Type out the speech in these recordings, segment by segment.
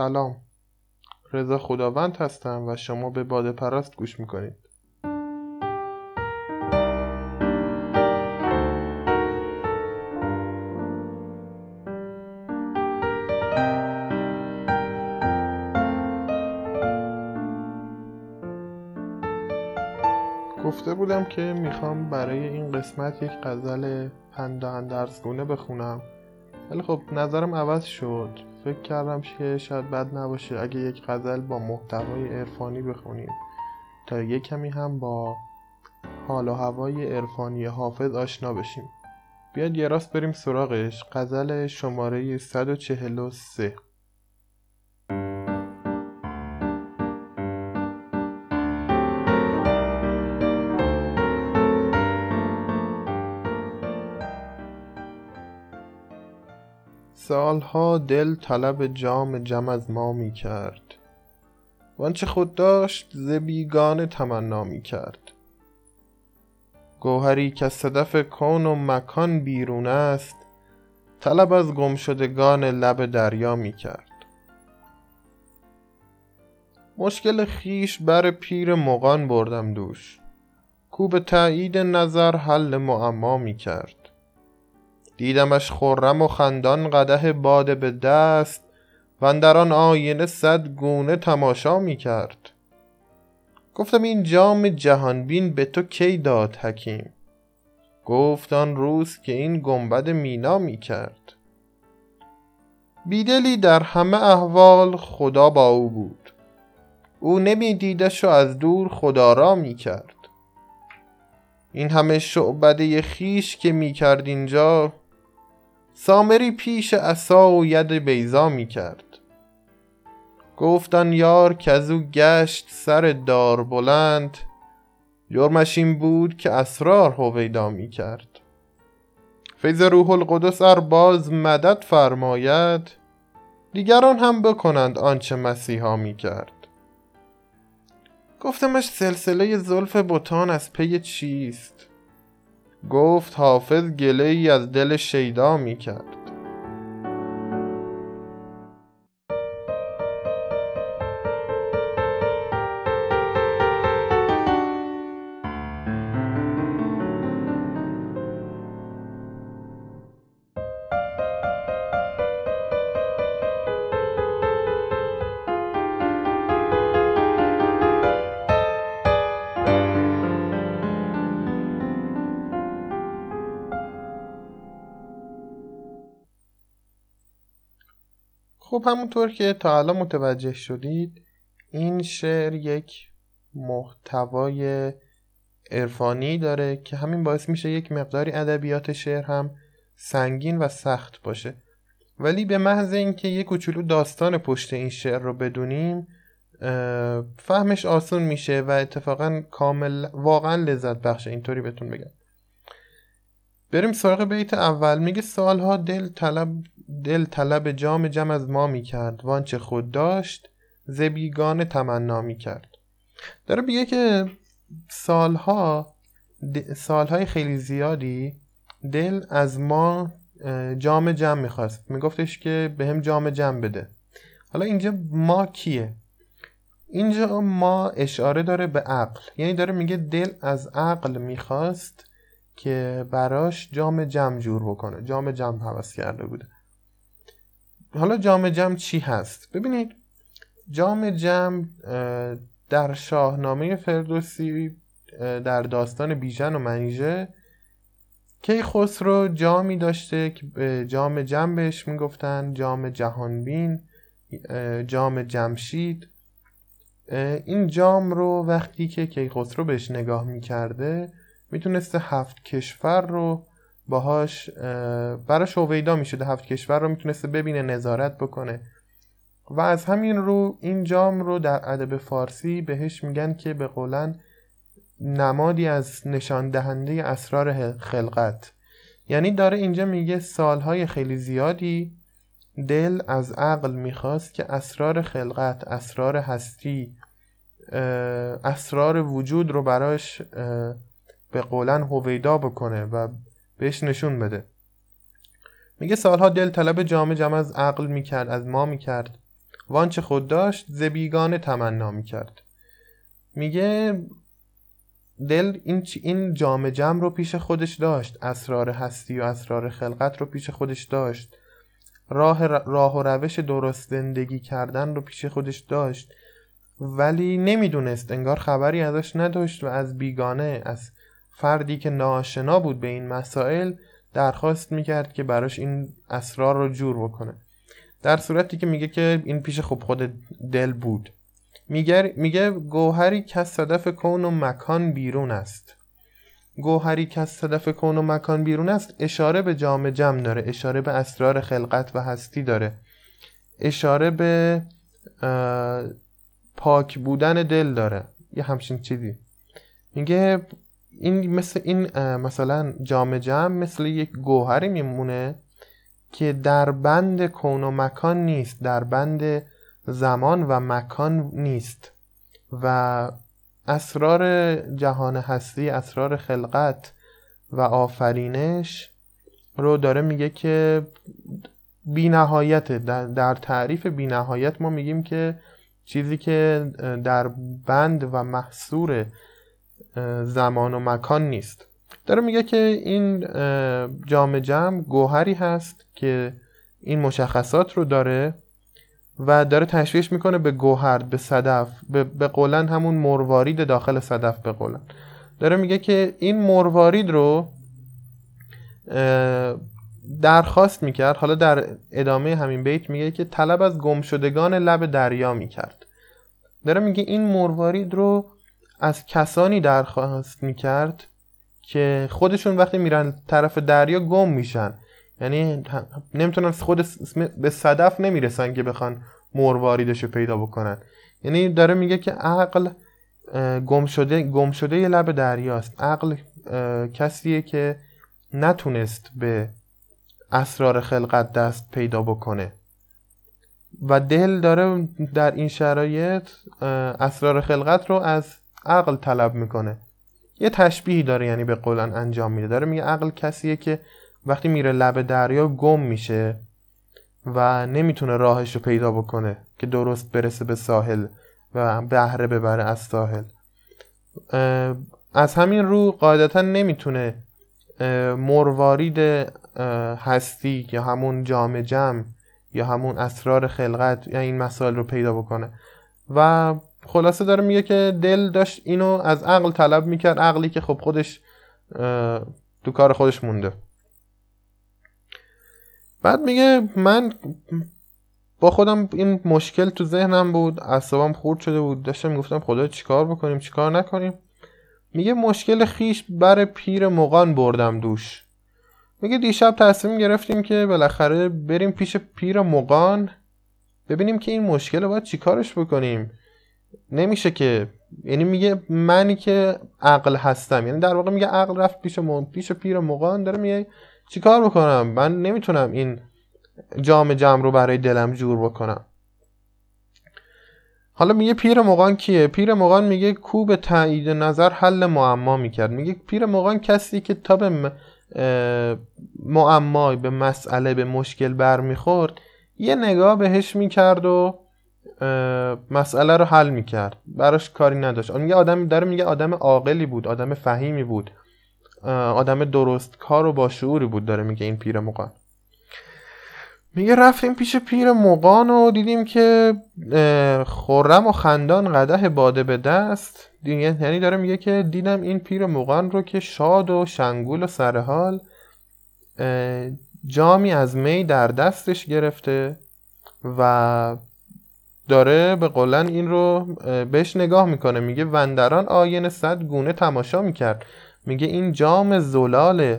سلام. رضا خداوند هستم و شما به باده پرست گوش می‌کنید. گفته بودم که می‌خوام برای این قسمت یک غزل پند اندرزگونه بخونم. ولی خب نظرم عوض شد. فکر کردم که شاید بد نباشه اگه یک غزل با محتوای عرفانی بخونیم. تا یک کمی هم با حال و هوای عرفانی حافظ آشنا بشیم. بیاد یه راست بریم سراغش. غزل شماره 143 سالها دل طلب جام جم از ما می کرد وانچه خود داشت ز بیگانه تمنا می کرد گوهری که صدف کون و مکان بیرون است طلب از گمشدگان لب دریا می کرد مشکل خیش بر پیر مغان بردم دوش. کو به تایید نظر حل معما می کرد دیدمش خرم و خندان قدح باده به دست و در آن آینه صد گونه تماشا می کرد. گفتم این جام جهانبین به تو کی داد حکیم؟ گفت آن روز که این گنبد مینا می کرد. بیدلی در همه احوال خدا با او بود. او نمی دیدش و از دور خدا را می کرد. این همه شعبده خیش که می کرد اینجا سامری پیش عصا و ید بیضا می کرد. گفتن یار که از او گشت سر دار بلند جرمش این بود که اسرار هویدا می کرد. فیض روح القدس ار باز مدد فرماید دیگران هم بکنند آنچه مسیحا می کرد. گفتمش سلسله زلف بتان از پی چیست؟ گفت حافظ گله ای از دل شیدا می کرد خب همونطور که تا الان متوجه شدید این شعر یک محتوای عرفانی داره که همین باعث میشه یک مقداری ادبیات شعر هم سنگین و سخت باشه. ولی به محض اینکه یک کوچولو داستان پشت این شعر رو بدونیم فهمش آسون میشه و اتفاقا کامل واقعا لذت بخشه. اینطوری بهتون بگم. بریم سراغ بیت اول. میگه سالها دل طلب دل طلب جام جم از ما می‌کرد. وانچه خود داشت زبیگان تمنا می‌کرد. داره میگه که سالها سالهای خیلی زیادی دل از ما جام جم می‌خواست. میگفتش که به هم جام جم بده. حالا اینجا ما کیه؟ اینجا ما اشاره داره به عقل. یعنی داره میگه دل از عقل می‌خواست که براش جام جم جور بکنه. جام جم حوض کرده بوده. حالا جام جم چی هست؟ ببینید جام جم در شاهنامه فردوسی در داستان بیژن و منیژه کی خسرو جامی داشته که جام جم بهش می‌گفتن جام جهانبین جام جمشید. این جام رو وقتی که کیخسرو بهش نگاه می‌کرده می‌تونسته هفت کشور رو باهاش براش هویدا می‌شده. هفت کشور رو می‌تونسته ببینه نظارت بکنه. و از همین رو این جام رو در ادب فارسی بهش میگن که به قولن نمادی از نشان دهنده اسرار خلقت. یعنی داره اینجا میگه سالهای خیلی زیادی دل از عقل می‌خواست که اسرار خلقت اسرار هستی اسرار وجود رو براش به قولن هویدا بکنه و بهش نشون بده. میگه سالها دل طلب جامع جمع از عقل می‌کرد از ما می‌کرد. وانچه خود داشت زبیگانه تمنا می‌کرد. میگه دل این, این جام جم رو پیش خودش داشت. اسرار هستی و اسرار خلقت رو پیش خودش داشت. راه, راه و روش درست زندگی کردن رو پیش خودش داشت. ولی نمی‌دونست انگار خبری ازش نداشت و از بیگانه از فردی که ناشنا بود به این مسائل درخواست می‌کرد که براش این اسرار رو جور بکنه. در صورتی که میگه که این پیش خوب خود دل بود. میگه, میگه گوهری که صدف کون و مکان بیرون است. گوهری که صدف کون و مکان بیرون است اشاره به جام جم داره اشاره به اسرار خلقت و هستی داره. اشاره به پاک بودن دل داره. یه همچین چیزی. میگه این مثل این مثلا جام جم مثل یک گوهری میمونه که در بند کون و مکان نیست در بند زمان و مکان نیست. و اسرار جهان هستی اسرار خلقت و آفرینش رو داره میگه که بی نهایت در, تعریف بی نهایت ما میگیم که چیزی که در بند و محصور زمان و مکان نیست. داره میگه که این جام جمع گوهری هست که این مشخصات رو داره و داره تشویش می‌کنه به گوهر به صدف به, به قولن همون مروارید داخل صدف به قولن. داره میگه که این مروارید رو درخواست می‌کرد. حالا در ادامه همین بیت میگه که طلب از گمشدگان لب دریا می‌کرد. داره میگه این مروارید رو از کسانی درخواست می‌کرد که خودشون وقتی میرن طرف دریا گم میشن. یعنی نمی‌تونن خود به صدف نمی‌رسن که بخوان مرواریدش رو پیدا بکنن. یعنی داره میگه که عقل گم شده گم شده یه لب دریاست. عقل کسیه که نتونست به اسرار خلقت دست پیدا بکنه. و دل داره در این شرایط اسرار خلقت رو از عقل طلب می‌کنه. یه تشبیهی داره یعنی به قولن انجام میده. داره میگه عقل کسیه که وقتی میره لب دریا گم میشه و نمی‌تونه راهش رو پیدا بکنه که درست برسه به ساحل و بهره ببره از ساحل. از همین رو قاعدتا نمی‌تونه مروارید هستی یا همون جام جم یا همون اسرار خلقت یا این مسائل رو پیدا بکنه. و خلاصه داره میگه که دل داشت اینو از عقل طلب می‌کرد. عقلی که خب خودش تو کار خودش مونده. بعد میگه من با خودم این مشکل تو ذهنم بود اعصابم خورد شده بود. داشتم گفتم خدا چیکار بکنیم چیکار نکنیم؟ میگه مشکل خیش بر پیر مغان بردم دوش. میگه دیشب تصمیم گرفتیم که بالاخره بریم پیش پیر مغان ببینیم که این مشکل رو باید چیکارش بکنیم. نمیشه که یعنی میگه منی که عقل هستم. یعنی در واقع میگه عقل رفت پیش پیش پیر مغان داره میگه چیکار بکنم؟ من نمی‌تونم این جام جمع رو برای دلم جور بکنم. حالا میگه پیر مغان کیه؟ پیر مغان میگه کو به تایید نظر حل معما می‌کرد. میگه پیر مغان کسی که تا به معما به مسئله به مشکل برمیخورد یه نگاه بهش می‌کرد و مسئله رو حل می‌کرد. براش کاری نداشت. میگه آدم داره میگه آدم عاقلی بود آدم فهیمی بود. آدم درست کار و با شعوری بود داره میگه این پیر مقان میگه رفتیم پیش پیر مقان و دیدیم که خورم و خندان قده باده به دست. یعنی داره میگه که دیدم این پیر مقان رو که شاد و شنگول و سرحال جامی از می در دستش گرفته و داره به قولن این رو بهش نگاه می‌کنه میگه وندران آین صد گونه تماشا می‌کرد. میگه این جام زلال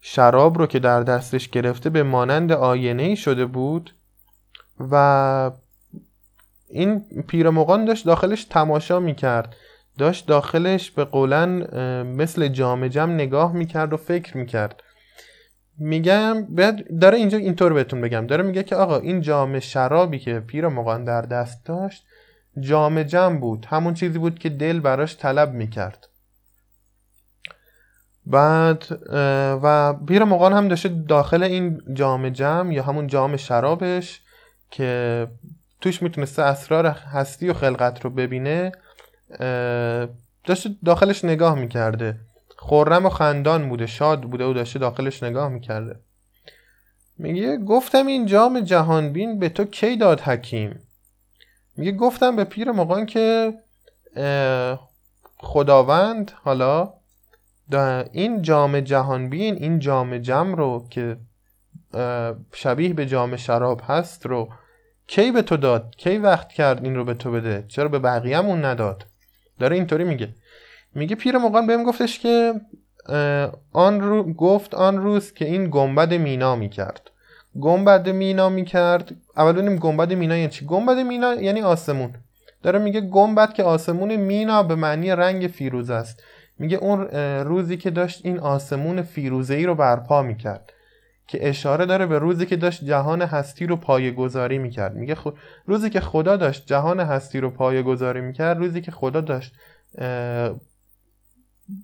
شراب رو که در دستش گرفته به مانند آینه ای شده بود و این پیرمقان داشت داخلش تماشا می‌کرد. داشت داخلش به قولن مثل جام جم نگاه می‌کرد و فکر می‌کرد. میگم داره اینجا اینطور بهتون بگم. داره میگه که آقا این جام شرابی که پیر مقان در دست داشت جام جم بود. همون چیزی بود که دل براش طلب می‌کرد. بعد و پیر مغان هم داشته داخل این جام جم یا همون جام شرابش که توش می‌تونسته اسرار هستی و خلقت رو ببینه داشته داخلش نگاه می‌کرده. خورم و خندان بوده شاد بوده و داشته داخلش نگاه می‌کرده. میگه گفتم این جام جهانبین به تو کی داد حکیم؟ میگه گفتم به پیر مقان که خداوند حالا این جام جهانبین این جام جم رو که شبیه به جام شراب هست رو کی به تو داد؟ کی وقت کرد این رو به تو بده؟ چرا به بقیه‌مون نداد؟ داره اینطوری میگه. میگه پیر مقان بهم گفتش که آن رو گفت آن روز که این گنبد مینا می‌کرد. گنبد مینا می‌کرد. اول ببینیم گنبد مینا یعنی چی؟ گنبد مینا یعنی آسمون. داره میگه گنبد که آسمون مینا به معنی رنگ فیروز است. میگه اون روزی که داشت این آسمون فیروزه ای رو برپا می‌کرد که اشاره داره به روزی که داشت جهان هستی رو پایه گذاری می‌کرد. میگه روزی که خدا داشت جهان هستی رو پایه گذاری می‌کرد روزی که خدا داشت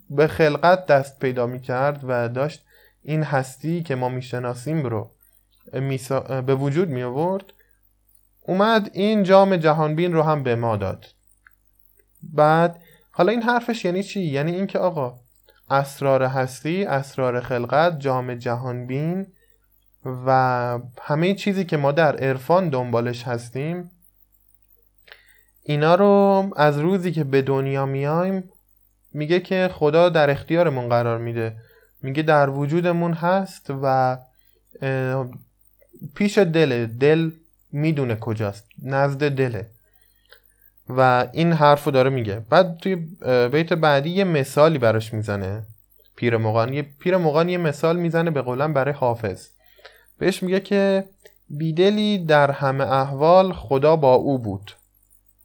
به خلقت دست پیدا می‌کرد و داشت این هستی که ما می‌شناسیم رو به وجود می آورد اومد این جام جهانبین رو هم به ما داد بعد حالا این حرفش یعنی چی؟ یعنی اینکه آقا اسرار هستی، اسرار خلقت، جام جهانبین و همه چیزی که ما در عرفان دنبالش هستیم اینا رو از روزی که به دنیا میایم میگه که خدا در اختیارمون قرار میده. میگه در وجودمون هست و پیش دل دل می‌دونه کجاست. نزد دله و این حرف رو داره میگه. بعد توی بیت بعدی یه مثالی براش می‌زنه. پیر مغان یه پیر مغان یه مثال می‌زنه به قولن برای حافظ. بهش میگه که بیدلی در همه احوال خدا با او بود.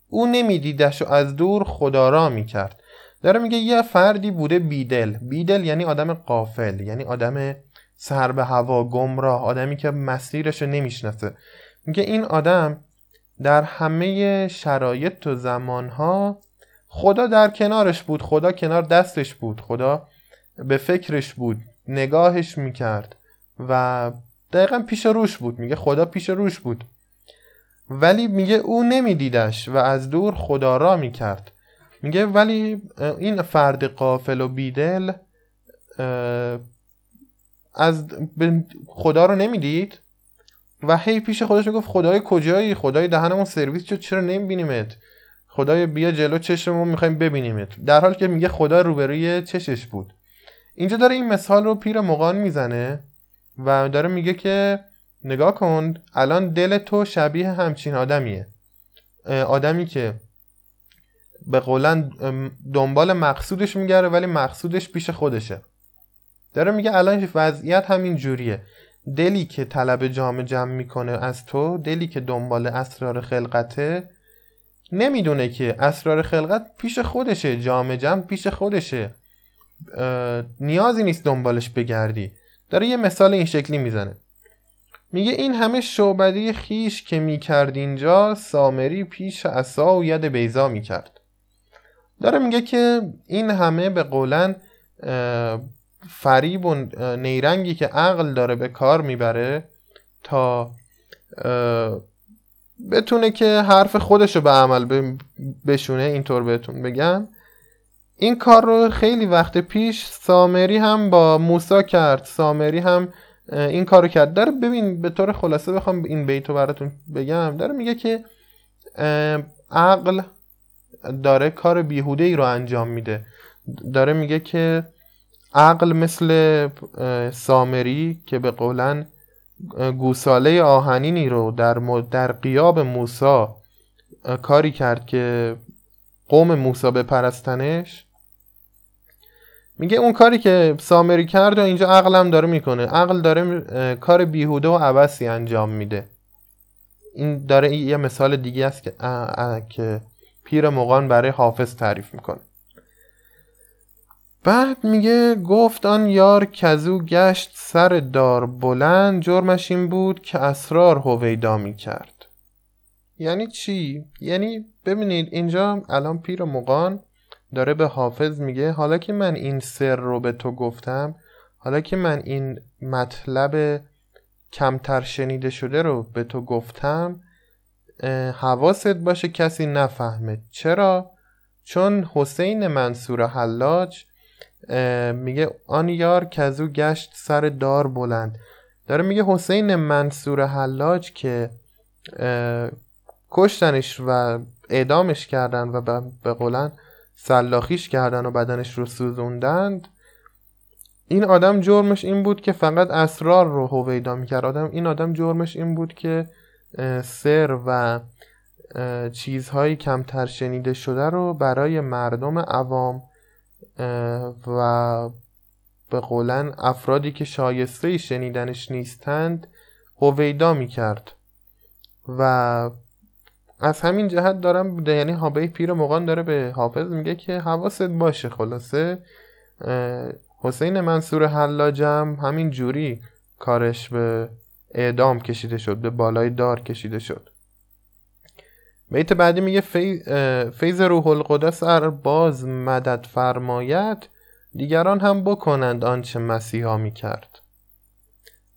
او نمیدیدش و از دور خدا را می‌کرد. داره میگه یه فردی بوده بیدل. بیدل یعنی آدم قافل یعنی آدم سر به هوا گمراه آدمی که مسیرش رو نمی‌شناسه. میگه این آدم در همه شرایط و زمانها خدا در کنارش بود خدا کنار دستش بود خدا به فکرش بود نگاهش می‌کرد و دقیقا پیش روش بود. میگه خدا پیش روش بود. ولی میگه او نمیدیدش و از دور خدا را می‌کرد. میگه ولی این فرد قافل و بیدل از خدا رو نمی‌دید؟ و هی پیش خودش می‌گفت خدای کجایی؟ خدای دهنمون سرویس شد چرا نمیبینیمت؟ خدای بیا جلو چشممون می‌خوایم ببینیمت. در حالی که میگه خدا روبروی چشش بود. اینجا داره این مثال رو پیر مقان می‌زنه و داره میگه که نگاه کن الان دل تو شبیه همچین آدمیه. آدمی که به قولن دنبال مقصودش میگره ولی مقصودش پیش خودشه. داره میگه الان وضعیت همین جوریه. دلی که طلب جام جمع می‌کنه از تو دلی که دنبال اسرار خلقته نمی‌دونه که اسرار خلقت پیش خودشه. جام جمع پیش خودشه. نیازی نیست دنبالش بگردی. داره یه مثال این شکلی می‌زنه. میگه این همه شعبدی خیش که می‌کرد اینجا سامری پیش اصا و ید بیزا می‌کرد. داره میگه که این همه به قولن فریب و نیرنگی که عقل داره به کار می‌بره تا بتونه که حرف خودش رو به عمل بشونه اینطور بهتون بگم. این کار رو خیلی وقت پیش سامری هم با موسا کرد. سامری هم این کارو کرد. داره ببین به طور خلاصه بخوام این بیتو براتون بگم. داره میگه که عقل داره کار بیهوده ای رو انجام میده. داره میگه که عقل مثل سامری که به قولن گوساله آهنینی رو در, در قیاب موسا کاری کرد که قوم موسا بپرستنش. میگه اون کاری که سامری کرد و اینجا عقلم داره می‌کنه. عقل داره کار بیهوده و عبسی انجام میده. این داره یه مثال دیگه است که, که پیر مغان برای حافظ تعریف می‌کنه بعد میگه گفت آن یار کزو گشت سر دار بلند جرمش این بود که اسرار هویدا می‌کرد یعنی چی؟ یعنی ببینید اینجا الان پیر مقان داره به حافظ میگه حالا که من این سر رو به تو گفتم حالا که من این مطلب کمتر شنیده شده رو به تو گفتم حواست باشه کسی نفهمه. چرا؟ چون حسین منصور حلاج میگه آن یار کزو گشت سر دار بلند. داره میگه حسین منصور حلاج که کشتنش و اعدامش کردن و به قولن سلاخیش کردن و بدنش رو سوزوندند. این آدم جرمش این بود که فقط اسرار رو هویدا می‌کرد. آدم این آدم جرمش این بود که سر و چیزهایی کمتر شنیده شده رو برای مردم عوام و به قولن افرادی که شایسته شنیدنش نیستند هویدا می‌کرد. و از همین جهت دارم یعنی حابه پیر مغان داره به حافظ میگه که حواست باشه خلاصه. حسین منصور حلاجم همین جوری کارش به اعدام کشیده شد به بالای دار کشیده شد. بیت بعدی میگه فیض روح القدس ار باز مدد فرماید دیگران هم بکنند آنچه مسیحا می‌کرد.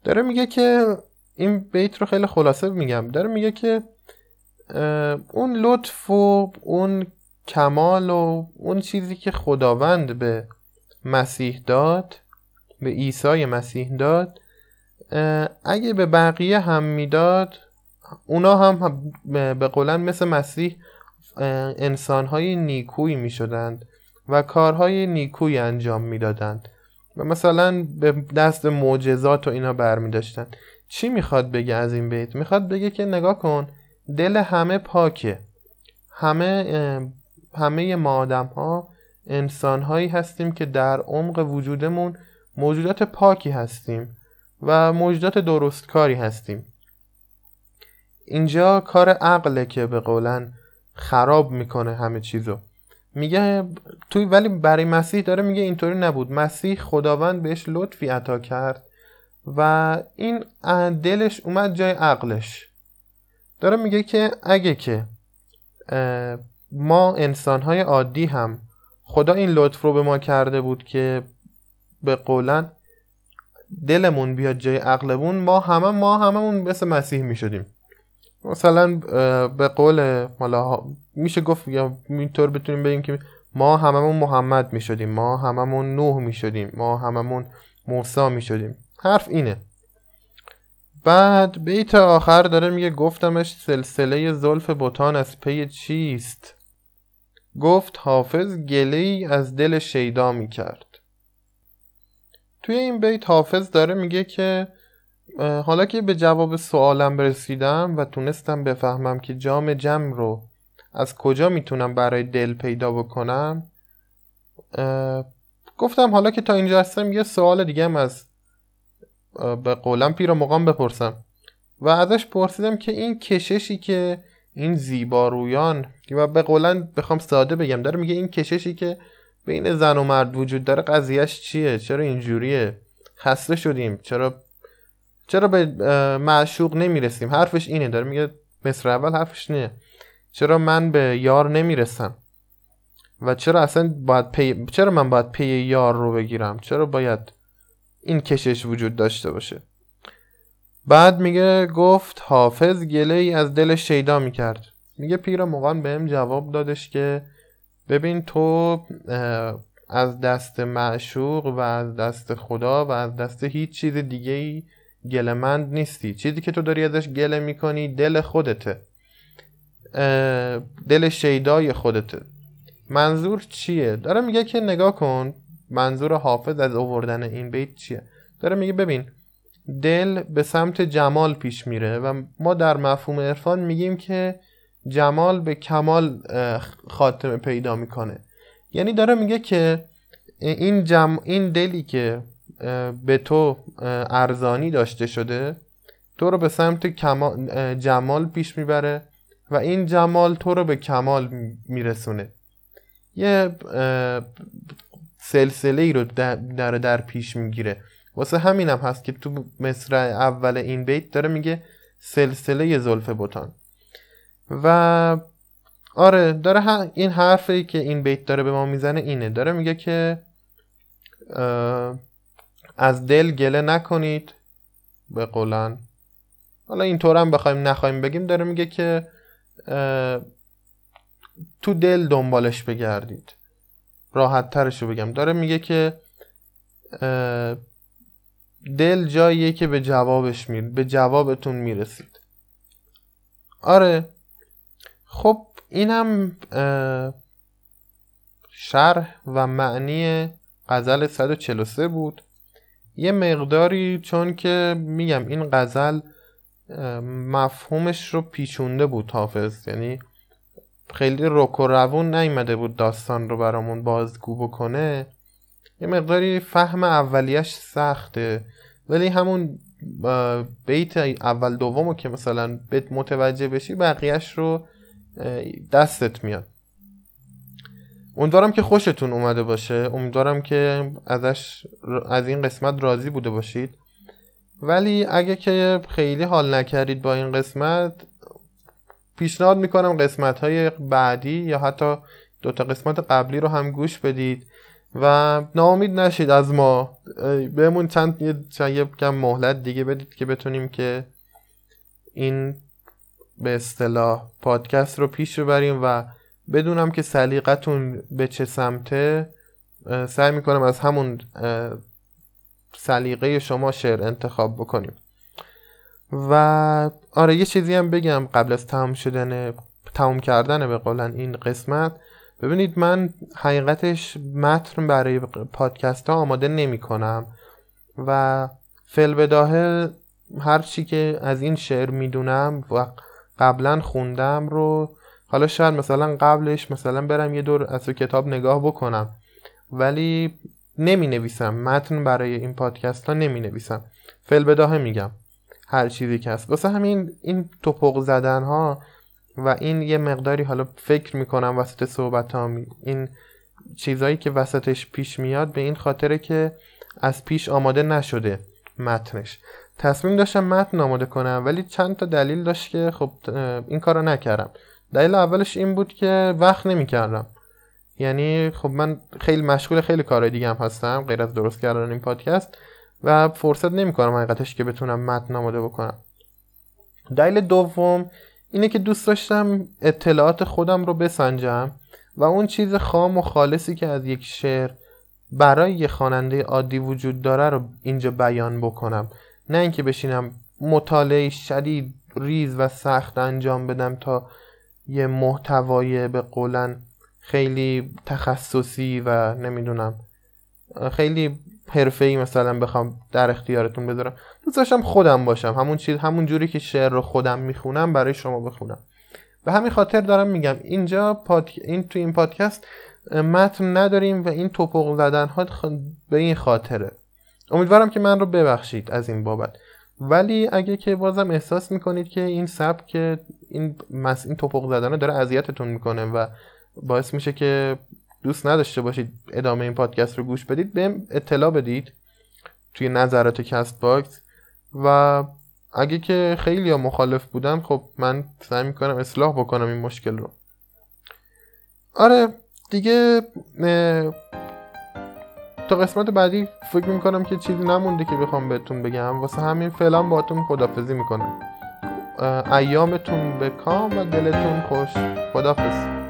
داره میگه که این بیت رو خیلی خلاصه میگم. داره میگه که اون لطف و اون کمال و اون چیزی که خداوند به مسیح داد به عیسی مسیح داد اگه به بقیه هم می‌داد اونا هم به قولن مثل مسیح انسانهای نیکوی می شدند و کارهای نیکوی انجام می‌دادند. و مثلا به دست معجزات و اینا برمی داشتن چی می‌خواد بگه از این بیت؟ می‌خواد بگه که نگاه کن دل همه پاکه. همه همه ما آدم ها انسان هایی هستیم که در عمق وجودمون موجودات پاکی هستیم. و موجودات درستکاری هستیم. اینجا کار عقله که به قولن خراب می‌کنه همه چیزو. میگه توی ولی برای مسیح داره میگه اینطوری نبود. مسیح خداوند بهش لطفی عطا کرد و این دلش اومد جای عقلش. داره میگه که اگه که ما انسانهای عادی هم خدا این لطف رو به ما کرده بود که به قولن دلمون بیاد جای عقلمون ما همه ما هممون مثل مسیح می‌شدیم. مثلا به قول مالا میشه گفت یا اینطور بتونیم بگیم که ما هممون محمد می‌شدیم ما هممون نوح می‌شدیم ما هممون موسی می‌شدیم. حرف اینه. بعد بیت آخر داره میگه گفتمش سلسله زلف بوتان از پی چیست؟ گفت حافظ گله از دل شیدا می‌کرد. توی این بیت حافظ داره میگه که حالا که به جواب سوالم رسیدم و تونستم بفهمم که جام جم رو از کجا می‌تونم برای دل پیدا بکنم گفتم حالا که تا اینجا هستم یه سوال دیگه هم از به قولم پیر مقام بپرسم. و ازش پرسیدم که این کششی که این زیبارویان و به قولن بخوام ساده بگم داره میگه این کششی که بین زن و مرد وجود داره قضیهش چیه؟ چرا اینجوریه؟ خسته شدیم. چرا چرا به معشوق نمی‌رسیم؟ حرفش اینه. داره میگه مصر اول حرفش نه چرا من به یار نمی‌رسم؟ و چرا اصلا باید پی... چرا من باید پی یار رو بگیرم؟ چرا باید این کشش وجود داشته باشه؟ بعد میگه گفت حافظ گله ای از دل شیدا می‌کرد. میگه پیر مغان بهم جواب دادش که ببین تو از دست معشوق و از دست خدا و از دست هیچ چیز دیگه ای گلمند نیستی چیزی که تو داری ازش گله می‌کنی دل خودته دل شیدای خودته منظور چیه؟ داره میگه که نگاه کن منظور حافظ از اووردن این بیت چیه؟ داره میگه ببین دل به سمت جمال پیش میره و ما در مفهوم عرفان میگیم که جمال به کمال خاتمه پیدا می‌کنه. یعنی داره میگه که این, جم... این دلی که به تو ارزانی داشته شده تو رو به سمت جمال پیش می‌بره و این جمال تو رو به کمال میرسونه. یه سلسله ای رو در, در پیش می‌گیره. واسه همینم هست که تو مصر اول این بیت داره میگه سلسله زلف بوتان و آره داره این حرفی که این بیت داره به ما می‌زنه اینه. داره میگه که از دل گله نکنید به قولن حالا اینطور هم بخوایم نخوایم بگیم داره میگه که تو دل دنبالش بگردید. راحت ترش رو بگم. داره میگه که دل جاییه که به جوابش میرید به جوابتون می‌رسید. آره خب اینم شرح و معنی غزل 143 بود. یه مقداری چون که میگم این غزل مفهومش رو پیچونده بود حافظ. یعنی خیلی رک و روون نیمده بود داستان رو برامون بازگو بکنه. یه مقداری فهم اولیش سخته. ولی همون بیت اول دومو که مثلا بهت متوجه بشی بقیهش رو دستت میاد. امیدوارم که خوشتون اومده باشه. امیدوارم که ازش از این قسمت راضی بوده باشید. ولی اگه که خیلی حال نکردید با این قسمت پیشنهاد می‌کنم قسمت های بعدی یا حتی دوتا قسمت قبلی رو هم گوش بدید و ناامید نشید از ما. بهمون چند یه کم مهلت دیگه بدید که بتونیم که این به اصطلاح پادکست رو پیش ببریم و بدونم که سلیقتون به چه سمته سعی می‌کنم از همون سلیقه شما شعر انتخاب بکنیم. و آره یه چیزی هم بگم قبل از تمام شدن تمام کردن به قولن این قسمت. ببینید من حقیقتش متن برای پادکست ها آماده نمی کنم و فل بداهه هر چی که از این شعر می‌دونم و قبلا خوندم رو حالا شاید مثلا قبلش مثلا برم یه دور از کتاب نگاه بکنم. ولی نمی نویسم متن برای این پادکست ها نمی نویسم فل بداهه میگم. هر چیزی که هست. واسه همین این توپق زدن ها و این یه مقداری حالا فکر می‌کنم وسط صحبت ها این چیزایی که وسطش پیش میاد به این خاطره که از پیش آماده نشده متنش. تصمیم داشتم متن آماده کنم ولی چند تا دلیل داشت که خب این کارو نکردم. دلیل اولش این بود که وقت نمی‌کردم. یعنی خب من خیلی مشغول خیلی کارهای دیگه هم هستم غیر از درست کردن این پادکست و فرصت نمی‌کنم حقیقتش که بتونم متن آماده بکنم. دلیل دوم اینه که دوست داشتم اطلاعات خودم رو بسنجم و اون چیز خام و خالصی که از یک شعر برای یه خواننده عادی وجود داره رو اینجا بیان بکنم. نه اینکه بشینم مطالعه شدید ریز و سخت انجام بدم تا یه محتوای به قولن خیلی تخصصی و نمی‌دونم خیلی ای مثلا بخوام در اختیارتون بذارم. دوست داشتم خودم باشم. همون چیز همون جوری که شعر رو خودم می‌خونم برای شما بخونم. به همین خاطر دارم میگم اینجا پاد... این تو این پادکست متن نداریم و این توپق زدن ها به این خاطره. امیدوارم که من رو ببخشید از این بابت. ولی اگه که بازم احساس می‌کنید که این سبک این مس این تپق زدن داره اذیتتون می‌کنه و باعث میشه که دوست نداشته باشید ادامه این پادکست رو گوش بدید بهم اطلاع بدید توی نظرات Castbox. و اگه که خیلی مخالف بودن خب من سعی می‌کنم اصلاح بکنم این مشکل رو. آره دیگه تا قسمت بعدی فکر می‌کنم که چیزی نمونده که بخوام بهتون بگم. واسه همین فعلا باتون خدافزی می‌کنم. ایامتون به کام و دلتون خوش. خدافز